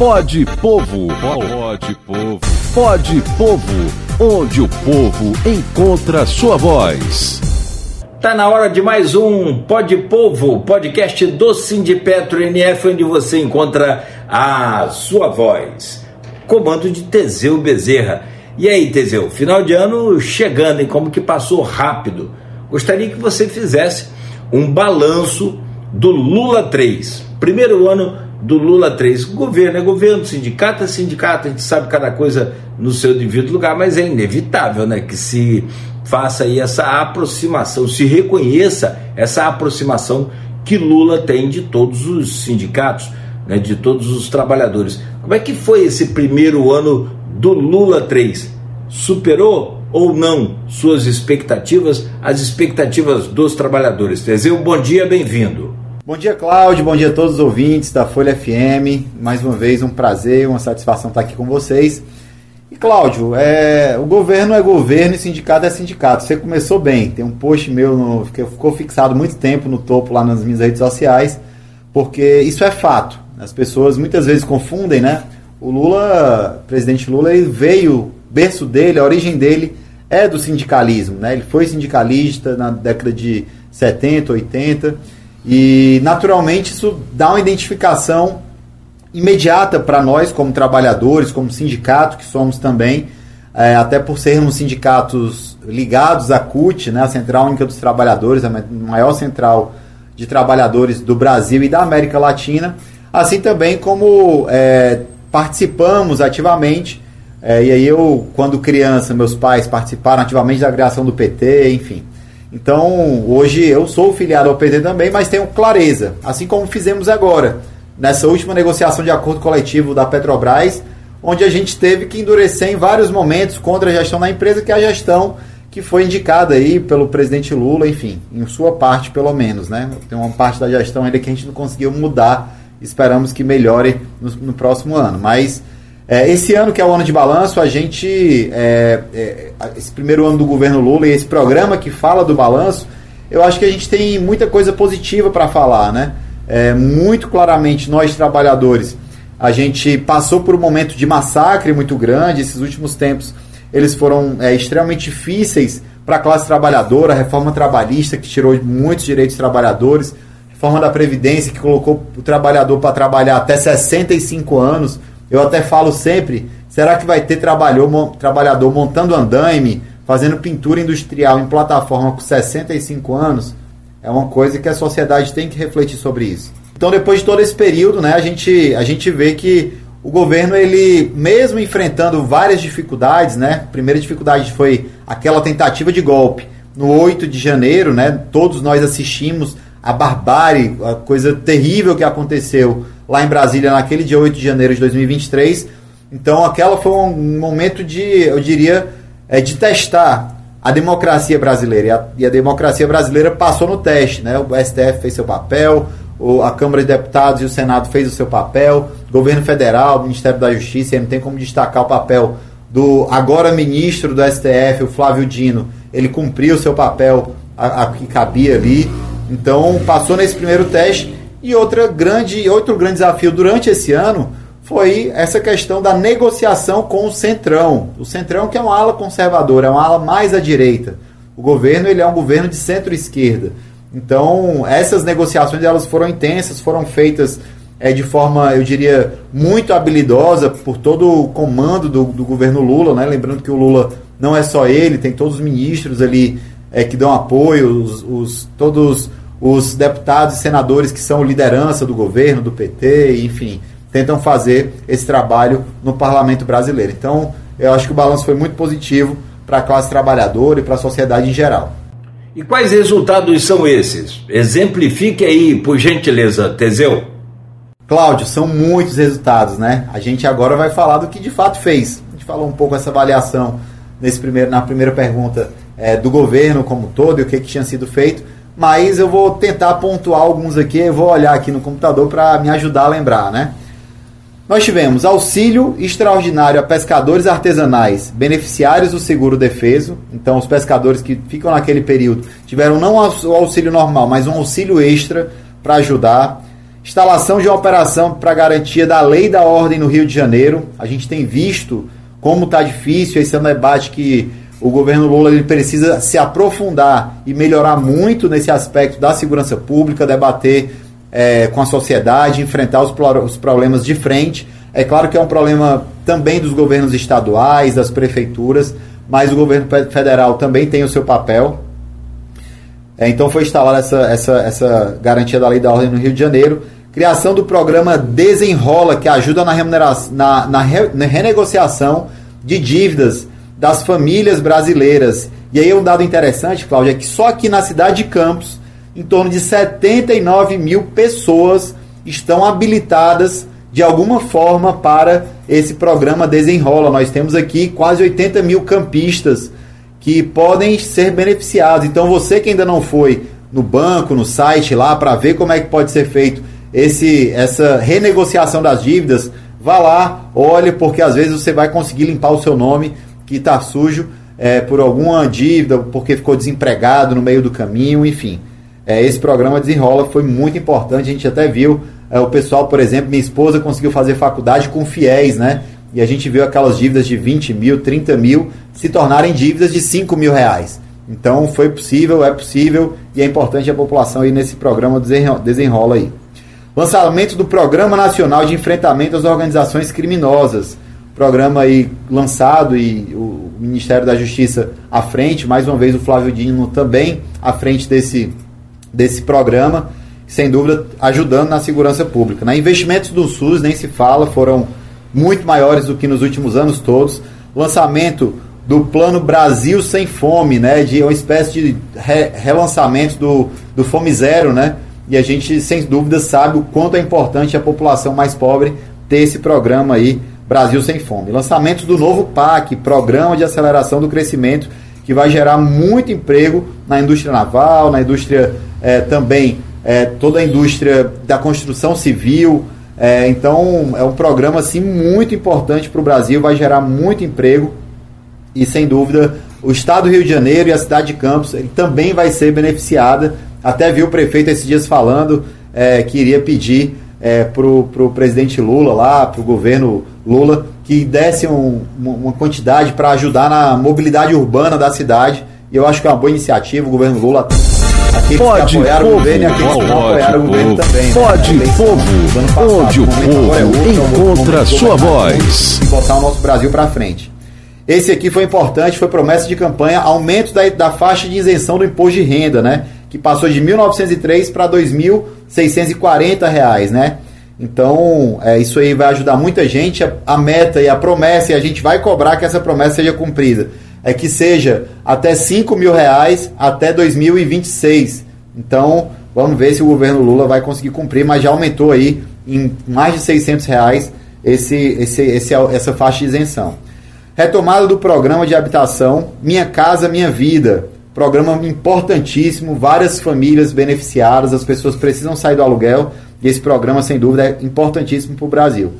Pode Povo. Pode Povo. Pode Povo. Onde o povo encontra sua voz. Tá na hora de mais um Pode Povo, podcast do Sindipetro NF, onde você encontra a sua voz. Comando de Teseu Bezerra. E aí, Teseu, final de ano chegando, e como que passou rápido. Gostaria que você fizesse um balanço do Lula 3. Primeiro ano do Lula 3. Governo é governo, sindicato é sindicato, a gente sabe cada coisa no seu devido lugar, mas é inevitável né, que se faça aí essa aproximação, se reconheça essa aproximação que Lula tem de todos os sindicatos, né, de todos os trabalhadores. Como é que foi esse primeiro ano do Lula 3? Superou ou não suas expectativas, as expectativas dos trabalhadores? Teseu, bom dia, bem-vindo. Bom dia, Cláudio. Bom dia a todos os ouvintes da Folha FM. Mais uma vez, um prazer, uma satisfação estar aqui com vocês. E, Cláudio, é, o governo é governo e sindicato é sindicato. Você começou bem. Tem um post meu que ficou fixado muito tempo no topo lá nas minhas redes sociais, porque isso é fato. As pessoas muitas vezes confundem, né? O Lula, o presidente Lula, ele veio, berço dele, a origem dele é do sindicalismo, né? Ele foi sindicalista na década de 70, 80 e, naturalmente, isso dá uma identificação imediata para nós, como trabalhadores, como sindicato, que somos também, é, até por sermos sindicatos ligados à CUT, né, a Central Única dos Trabalhadores, a maior central de trabalhadores do Brasil e da América Latina, assim também como é, participamos ativamente. É, e aí eu, quando criança, meus pais participaram ativamente da criação do PT, enfim. Então, hoje eu sou filiado ao PT também, mas tenho clareza, assim como fizemos agora, nessa última negociação de acordo coletivo da Petrobras, onde a gente teve que endurecer em vários momentos contra a gestão da empresa, que é a gestão que foi indicada aí pelo presidente Lula, enfim, em sua parte pelo menos, né? Tem uma parte da gestão ainda que a gente não conseguiu mudar, esperamos que melhore no, no próximo ano, mas é, esse ano, que é o ano de balanço, a gente. É, é, esse primeiro ano do governo Lula e esse programa que fala do balanço, eu acho que a gente tem muita coisa positiva para falar, né? É, muito claramente, nós trabalhadores, a gente passou por um momento de massacre muito grande. Esses últimos tempos, eles foram é, extremamente difíceis para a classe trabalhadora. A reforma trabalhista, que tirou muitos direitos dos trabalhadores. Reforma da Previdência, que colocou o trabalhador para trabalhar até 65 anos eu até falo sempre: será que vai ter trabalhador montando andaime, fazendo pintura industrial em plataforma com 65 anos? É uma coisa que a sociedade tem que refletir sobre isso. Então, depois de todo esse período, né, a, gente, a gente vê que o governo, ele, mesmo enfrentando várias dificuldades, né, a primeira dificuldade foi aquela tentativa de golpe no 8 de janeiro, né, todos nós assistimos a barbárie, a coisa terrível que aconteceu lá em Brasília naquele dia 8 de janeiro de 2023. Então, aquela foi um momento de, eu diria, é, de testar a democracia brasileira. E a, e a, democracia brasileira passou no teste. Né? O STF fez seu papel, o, a Câmara de Deputados e o Senado fez o seu papel, governo federal, Ministério da Justiça, não tem como destacar o papel do agora ministro do STF, o Flávio Dino. Ele cumpriu o seu papel a, a que cabia ali. Então, passou nesse primeiro teste e outra grande, outro grande desafio durante esse ano foi essa questão da negociação com o Centrão. O Centrão que é uma ala conservadora, é uma ala mais à direita. O governo ele é um governo de centro-esquerda. Então, essas negociações elas foram intensas, foram feitas é, de forma, eu diria, muito habilidosa por todo o comando do, do governo Lula. Né? Lembrando que o Lula não é só ele, tem todos os ministros ali é, que dão apoio, os, os todos os deputados e senadores que são liderança do governo, do PT, enfim, tentam fazer esse trabalho no parlamento brasileiro. Então, eu acho que o balanço foi muito positivo para a classe trabalhadora e para a sociedade em geral. E quais resultados são esses? Exemplifique aí, por gentileza, Teseu. Cláudio, são muitos resultados, né? A gente agora vai falar do que de fato fez. A gente falou um pouco essa avaliação nesse primeiro, na primeira pergunta é, do governo como todo e o que, que tinha sido feito mas eu vou tentar pontuar alguns aqui, eu vou olhar aqui no computador para me ajudar a lembrar, né? Nós tivemos auxílio extraordinário a pescadores artesanais, beneficiários do seguro defeso. Então, os pescadores que ficam naquele período tiveram não o auxílio normal, mas um auxílio extra para ajudar. Instalação de uma operação para garantia da lei da ordem no Rio de Janeiro. A gente tem visto como está difícil, esse é um debate que o governo Lula ele precisa se aprofundar e melhorar muito nesse aspecto da segurança pública, debater é, com a sociedade, enfrentar os, os problemas de frente. É claro que é um problema também dos governos estaduais, das prefeituras, mas o governo federal também tem o seu papel. É, então foi instalada essa, essa, essa garantia da lei da ordem no Rio de Janeiro. Criação do programa Desenrola, que ajuda na, remuneração, na, na, re, na renegociação de dívidas das famílias brasileiras. E aí um dado interessante, Cláudia, é que só aqui na cidade de Campos, em torno de 79 mil pessoas estão habilitadas de alguma forma para esse programa Desenrola. Nós temos aqui quase 80 mil campistas que podem ser beneficiados. Então você que ainda não foi no banco, no site lá para ver como é que pode ser feito esse essa renegociação das dívidas, vá lá, olhe porque às vezes você vai conseguir limpar o seu nome que está sujo é, por alguma dívida, porque ficou desempregado no meio do caminho, enfim. É, esse programa desenrola foi muito importante. A gente até viu é, o pessoal, por exemplo, minha esposa conseguiu fazer faculdade com fiéis, né? E a gente viu aquelas dívidas de 20 mil, 30 mil se tornarem dívidas de 5 mil reais. Então foi possível, é possível e é importante a população ir nesse programa desenrola aí. Lançamento do Programa Nacional de Enfrentamento às Organizações Criminosas programa aí lançado e o Ministério da Justiça à frente, mais uma vez o Flávio Dino também à frente desse, desse programa, sem dúvida ajudando na segurança pública. Na investimentos do SUS nem se fala, foram muito maiores do que nos últimos anos todos. Lançamento do Plano Brasil Sem Fome, né, de uma espécie de re, relançamento do, do Fome Zero, né, e a gente sem dúvida sabe o quanto é importante a população mais pobre ter esse programa aí Brasil Sem Fome. Lançamento do novo PAC, Programa de Aceleração do Crescimento, que vai gerar muito emprego na indústria naval, na indústria é, também, é, toda a indústria da construção civil. É, então, é um programa assim, muito importante para o Brasil, vai gerar muito emprego e, sem dúvida, o Estado do Rio de Janeiro e a cidade de Campos também vai ser beneficiada. Até viu o prefeito esses dias falando que iria pedir é, para o presidente Lula lá, para o governo Lula, que desse um, uma quantidade para ajudar na mobilidade urbana da cidade. E eu acho que é uma boa iniciativa, o governo Lula. Aqueles pode, que apoiaram povo, o governo e aqueles que não apoiaram o governo também. Né? Pode, né? povo, onde o povo é encontra sua voz. Botar o nosso Brasil para frente. Esse aqui foi importante, foi promessa de campanha, aumento da, da faixa de isenção do imposto de renda, né? Que passou de 1.903 para 2.640 reais, né? Então, é, isso aí vai ajudar muita gente. A, a, meta e a promessa, e a gente vai cobrar que essa promessa seja cumprida, é que seja até 5 mil reais até 2026. Então, vamos ver se o governo Lula vai conseguir cumprir, mas já aumentou aí em mais de 600 reais esse, esse, esse, essa faixa de isenção. Retomada do programa de habitação Minha Casa Minha Vida. Programa importantíssimo, várias famílias beneficiadas, as pessoas precisam sair do aluguel e esse programa, sem dúvida, é importantíssimo para o Brasil.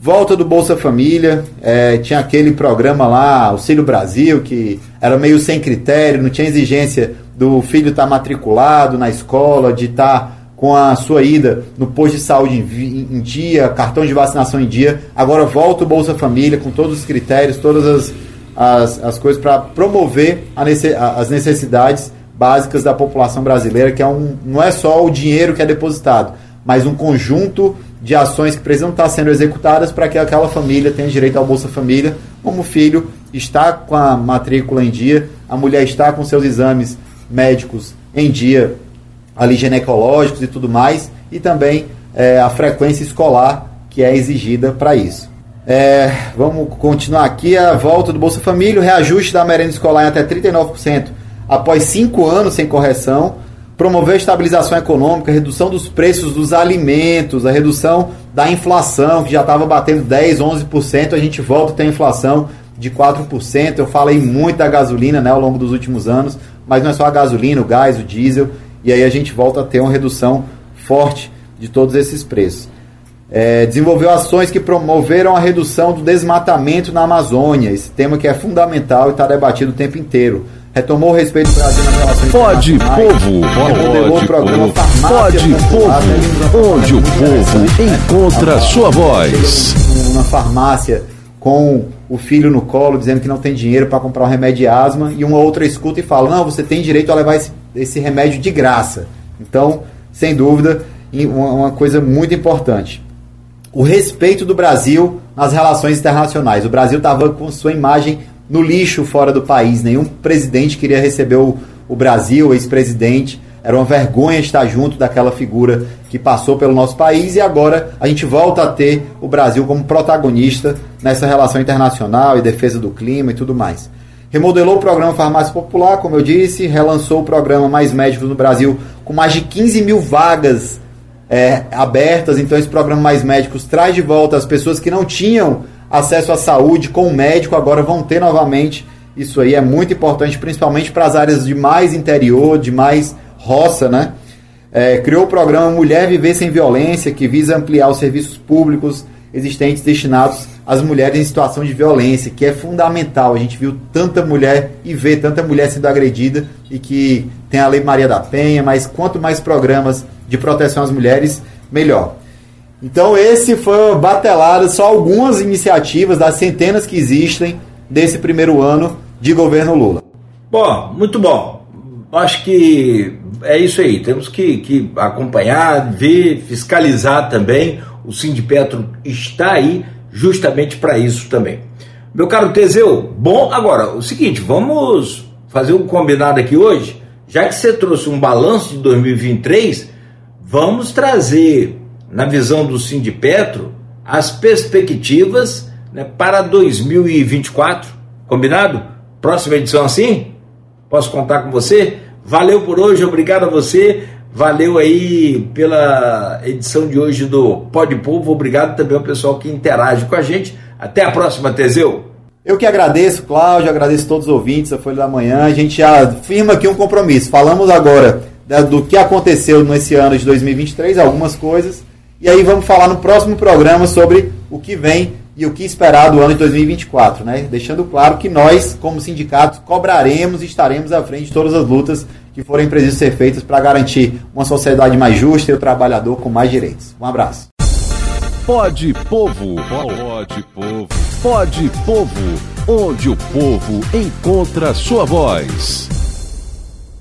Volta do Bolsa Família, é, tinha aquele programa lá, Auxílio Brasil, que era meio sem critério, não tinha exigência do filho estar tá matriculado na escola, de estar tá com a sua ida no posto de saúde em, em, dia, cartão de vacinação em dia. Agora volta o Bolsa Família com todos os critérios, todas as, as, as coisas para promover as necessidades básicas da população brasileira, que é um, não é só o dinheiro que é depositado, mas um conjunto de ações que precisam estar sendo executadas para que aquela família tenha direito ao Bolsa Família, como o filho está com a matrícula em dia, a mulher está com seus exames médicos em dia, ali ginecológicos e tudo mais, e também é, a frequência escolar que é exigida para isso. É, vamos continuar aqui a volta do Bolsa Família, o reajuste da merenda escolar em até 39% após cinco anos sem correção promover a estabilização econômica, a redução dos preços dos alimentos, a redução da inflação, que já estava batendo 10, 11%, a gente volta a ter inflação de 4%. Eu falei muito da gasolina né, ao longo dos últimos anos, mas não é só a gasolina, o gás, o diesel, e aí a gente volta a ter uma redução forte de todos esses preços. É, desenvolveu ações que promoveram a redução do desmatamento na Amazônia, esse tema que é fundamental e está debatido o tempo inteiro. Retomou o respeito do Brasil nas relações Pode povo, pode povo, pode povo, onde o povo encontra sua voz. Uma farmácia com o filho no colo dizendo que não tem dinheiro para comprar um remédio de asma e uma outra escuta e fala: Não, você tem direito a levar esse, esse remédio de graça. Então, sem dúvida, uma coisa muito importante. O respeito do Brasil nas relações internacionais. O Brasil estava com sua imagem no lixo fora do país. Nenhum presidente queria receber o, o Brasil, ex-presidente. Era uma vergonha estar junto daquela figura que passou pelo nosso país e agora a gente volta a ter o Brasil como protagonista nessa relação internacional e defesa do clima e tudo mais. Remodelou o programa Farmácia Popular, como eu disse, relançou o programa Mais Médicos no Brasil com mais de 15 mil vagas é, abertas. Então, esse programa Mais Médicos traz de volta as pessoas que não tinham acesso à saúde com o médico, agora vão ter novamente. Isso aí é muito importante, principalmente para as áreas de mais interior, de mais roça, né? É, criou o programa Mulher Viver Sem Violência, que visa ampliar os serviços públicos existentes destinados às mulheres em situação de violência, que é fundamental. A gente viu tanta mulher e vê tanta mulher sendo agredida e que tem a Lei Maria da Penha, mas quanto mais programas de proteção às mulheres, melhor. Então esse foi batelado só algumas iniciativas das centenas que existem desse primeiro ano de governo Lula. Bom, muito bom. Acho que é isso aí. Temos que, que acompanhar, ver, fiscalizar também. O Sindipetro está aí justamente para isso também. Meu caro Teseu, bom, agora, o seguinte, vamos fazer um combinado aqui hoje. Já que você trouxe um balanço de 2023, vamos trazer, na visão do Sindipetro, as perspectivas né, para 2024. Combinado? Próxima edição assim? Posso contar com você? Valeu por hoje, obrigado a você. Valeu aí pela edição de hoje do Pode Povo. Obrigado também ao pessoal que interage com a gente. Até a próxima, Teseu. Eu que agradeço, Cláudio, agradeço todos os ouvintes da Folha da Manhã. A gente já firma aqui um compromisso. Falamos agora do que aconteceu nesse ano de 2023, algumas coisas. E aí vamos falar no próximo programa sobre o que vem e o que esperar do ano de 2024, né? Deixando claro que nós, como sindicatos, cobraremos e estaremos à frente de todas as lutas que forem precisas ser feitas para garantir uma sociedade mais justa e o trabalhador com mais direitos. Um abraço. Pode Povo, pode Povo, pode Povo, onde o povo encontra sua voz.